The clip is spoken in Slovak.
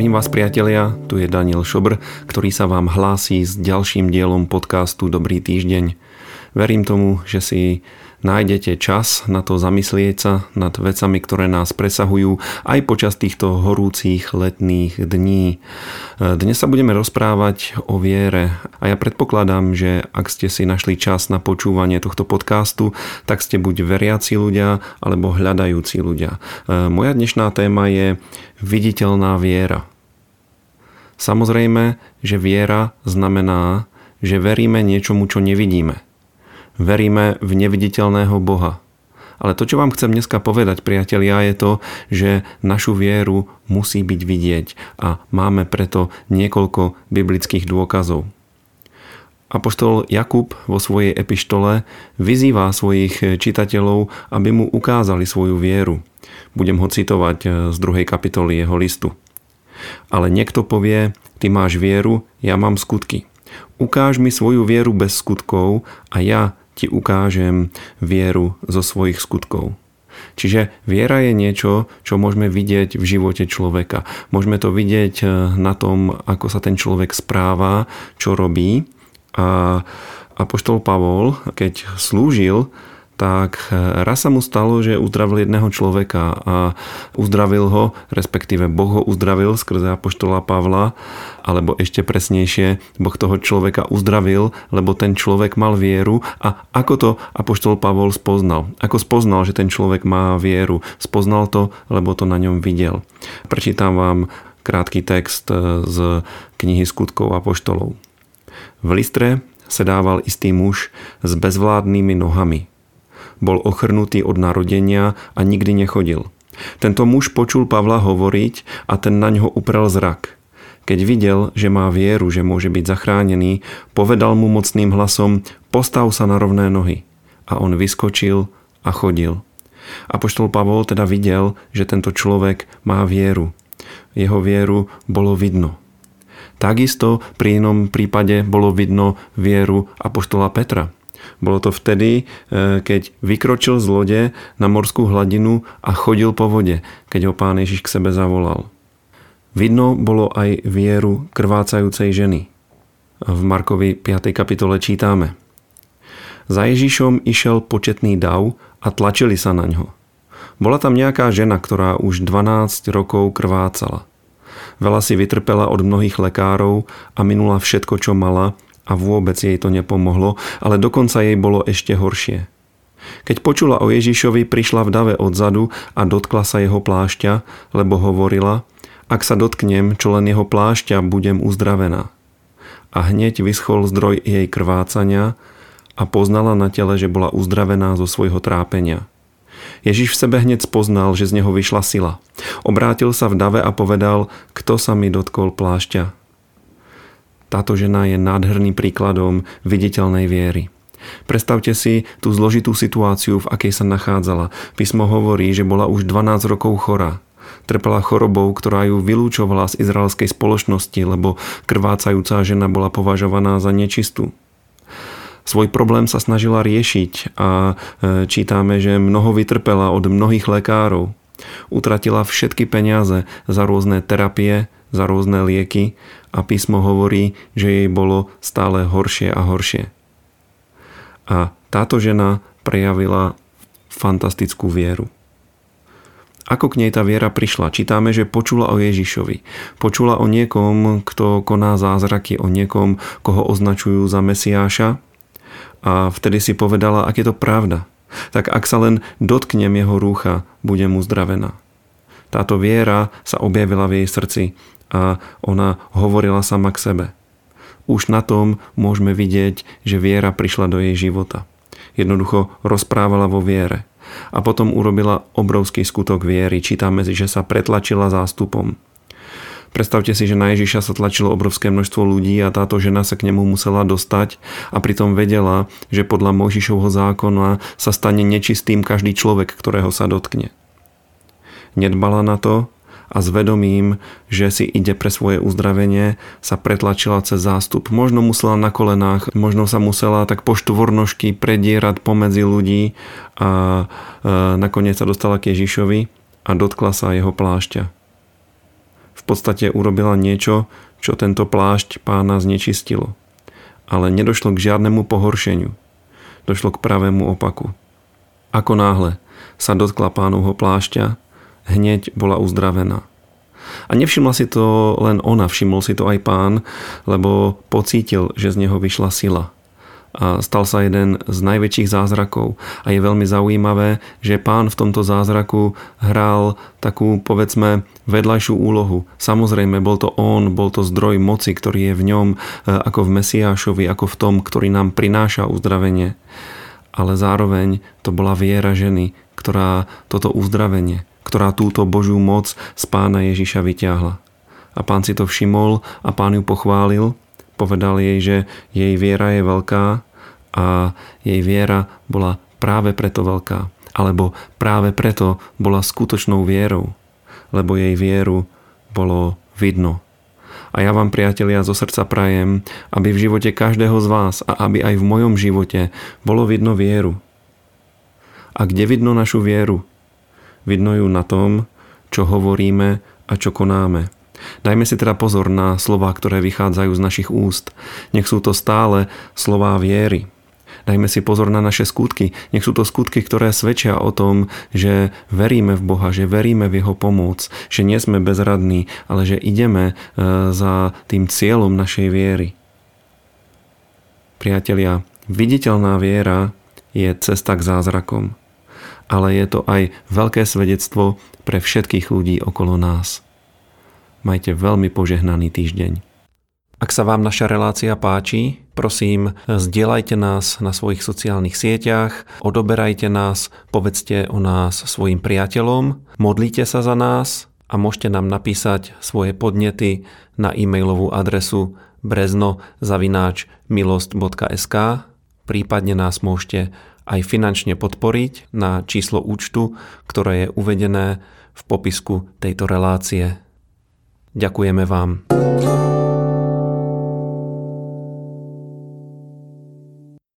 Zdravím vás priatelia, tu je Daniel Šobr, ktorý sa vám hlási s ďalším dielom podcastu Dobrý týždeň. Verím tomu, že si nájdete čas na to zamyslieť sa nad vecami, ktoré nás presahujú aj počas týchto horúcich letných dní. Dnes sa budeme rozprávať o viere a ja predpokladám, že ak ste si našli čas na počúvanie tohto podcastu, tak ste buď veriaci ľudia alebo hľadajúci ľudia. Moja dnešná téma je viditeľná viera. Samozrejme, že viera znamená, že veríme niečomu, čo nevidíme – veríme v neviditeľného Boha. Ale to, čo vám chcem dneska povedať, priatelia, je to, že našu vieru musí byť vidieť a máme preto niekoľko biblických dôkazov. Apoštol Jakub vo svojej epištole vyzýva svojich čitateľov, aby mu ukázali svoju vieru. Budem ho citovať z druhej kapitoly jeho listu. Ale niekto povie, ty máš vieru, ja mám skutky. Ukáž mi svoju vieru bez skutkov a ja ti ukážem vieru zo svojich skutkov. Čiže viera je niečo, čo môžeme vidieť v živote človeka. Môžeme to vidieť eh, na tom, ako sa ten človek správa, čo robí. A Apoštol Pavol, keď slúžil tak e, raz sa mu stalo, že uzdravil jedného človeka a uzdravil ho, respektíve Boh ho uzdravil skrze apoštola Pavla, alebo ešte presnejšie, Boh toho človeka uzdravil, lebo ten človek mal vieru a ako to apoštol Pavol spoznal? Ako spoznal, že ten človek má vieru? Spoznal to, lebo to na ňom videl. Prečítam vám krátky text e, z knihy skutkov apoštolov. V Listre sedával istý muž s bezvládnymi nohami bol ochrnutý od narodenia a nikdy nechodil. Tento muž počul Pavla hovoriť a ten na ňo uprel zrak. Keď videl, že má vieru, že môže byť zachránený, povedal mu mocným hlasom, postav sa na rovné nohy. A on vyskočil a chodil. Apoštol Pavol teda videl, že tento človek má vieru. Jeho vieru bolo vidno. Takisto pri inom prípade bolo vidno vieru Apoštola Petra. Bolo to vtedy, e, keď vykročil z lode na morskú hladinu a chodil po vode, keď ho pán Ježiš k sebe zavolal. Vidno bolo aj vieru krvácajúcej ženy. V Markovi 5. kapitole čítame. Za Ježišom išiel početný dav a tlačili sa na ňo. Bola tam nejaká žena, ktorá už 12 rokov krvácala. Veľa si vytrpela od mnohých lekárov a minula všetko, čo mala a vôbec jej to nepomohlo, ale dokonca jej bolo ešte horšie. Keď počula o Ježišovi, prišla v dave odzadu a dotkla sa jeho plášťa, lebo hovorila, ak sa dotknem čo len jeho plášťa, budem uzdravená. A hneď vyschol zdroj jej krvácania a poznala na tele, že bola uzdravená zo svojho trápenia. Ježiš v sebe hneď spoznal, že z neho vyšla sila. Obrátil sa v dave a povedal, kto sa mi dotkol plášťa. Táto žena je nádherným príkladom viditeľnej viery. Predstavte si tú zložitú situáciu, v akej sa nachádzala. Písmo hovorí, že bola už 12 rokov chorá. Trpela chorobou, ktorá ju vylúčovala z izraelskej spoločnosti, lebo krvácajúca žena bola považovaná za nečistú. Svoj problém sa snažila riešiť a e, čítame, že mnoho vytrpela od mnohých lekárov. Utratila všetky peniaze za rôzne terapie, za rôzne lieky a písmo hovorí, že jej bolo stále horšie a horšie. A táto žena prejavila fantastickú vieru. Ako k nej tá viera prišla? Čítáme, že počula o Ježišovi. Počula o niekom, kto koná zázraky, o niekom, koho označujú za Mesiáša. A vtedy si povedala, ak je to pravda. Tak ak sa len dotknem jeho rúcha, budem uzdravená. Táto viera sa objavila v jej srdci a ona hovorila sama k sebe. Už na tom môžeme vidieť, že viera prišla do jej života. Jednoducho rozprávala vo viere. A potom urobila obrovský skutok viery. Čítame si, že sa pretlačila zástupom. Predstavte si, že na Ježiša sa tlačilo obrovské množstvo ľudí a táto žena sa k nemu musela dostať a pritom vedela, že podľa Mojžišovho zákona sa stane nečistým každý človek, ktorého sa dotkne. Nedbala na to a s vedomím, že si ide pre svoje uzdravenie, sa pretlačila cez zástup. Možno musela na kolenách, možno sa musela tak po štvornožky predierať pomedzi ľudí a e, nakoniec sa dostala k Ježišovi a dotkla sa jeho plášťa. v podstate urobila niečo, čo tento plášť pána znečistilo. Ale nedošlo k žiadnemu pohoršeniu. Došlo k pravému opaku. Ako náhle sa dotkla pánovho plášťa, hneď bola uzdravená. A nevšimla si to len ona, všimol si to aj pán, lebo pocítil, že z neho vyšla sila. A stal sa jeden z najväčších zázrakov. A je veľmi zaujímavé, že pán v tomto zázraku hral takú, povedzme, vedľajšiu úlohu. Samozrejme, bol to on, bol to zdroj moci, ktorý je v ňom, e, ako v Mesiášovi, ako v tom, ktorý nám prináša uzdravenie. Ale zároveň to bola viera ženy, ktorá toto uzdravenie, ktorá túto Božiu moc z pána Ježiša vyťahla. A pán si to všimol a pán ju pochválil, povedal jej, že jej viera je veľká a jej viera bola práve preto veľká, alebo práve preto bola skutočnou vierou, lebo jej vieru bolo vidno. A ja vám, priatelia, zo srdca prajem, aby v živote každého z vás a aby aj v mojom živote bolo vidno vieru. A kde vidno našu vieru? Vidno ju na tom, čo hovoríme a čo konáme. Dajme si teda pozor na slova, ktoré vychádzajú z našich úst. Nech sú to stále slová viery. Dajme si pozor na naše skutky. Nech sú to skutky, ktoré svedčia o tom, že veríme v Boha, že veríme v Jeho pomoc, že nie sme bezradní, ale že ideme e, za tým cieľom našej viery. Priatelia, viditeľná viera je cesta k zázrakom ale je to aj veľké svedectvo pre všetkých ľudí okolo nás. Majte veľmi požehnaný týždeň. Ak sa vám naša relácia páči, prosím, zdieľajte nás na svojich sociálnych sieťach, odoberajte nás, povedzte o nás svojim priateľom, modlite sa za nás a môžete nám napísať svoje podnety na e-mailovú adresu brezno.milost.sk prípadne nás môžete aj finančne podporiť na číslo účtu, ktoré je uvedené v popisku tejto relácie. Ďakujeme vám.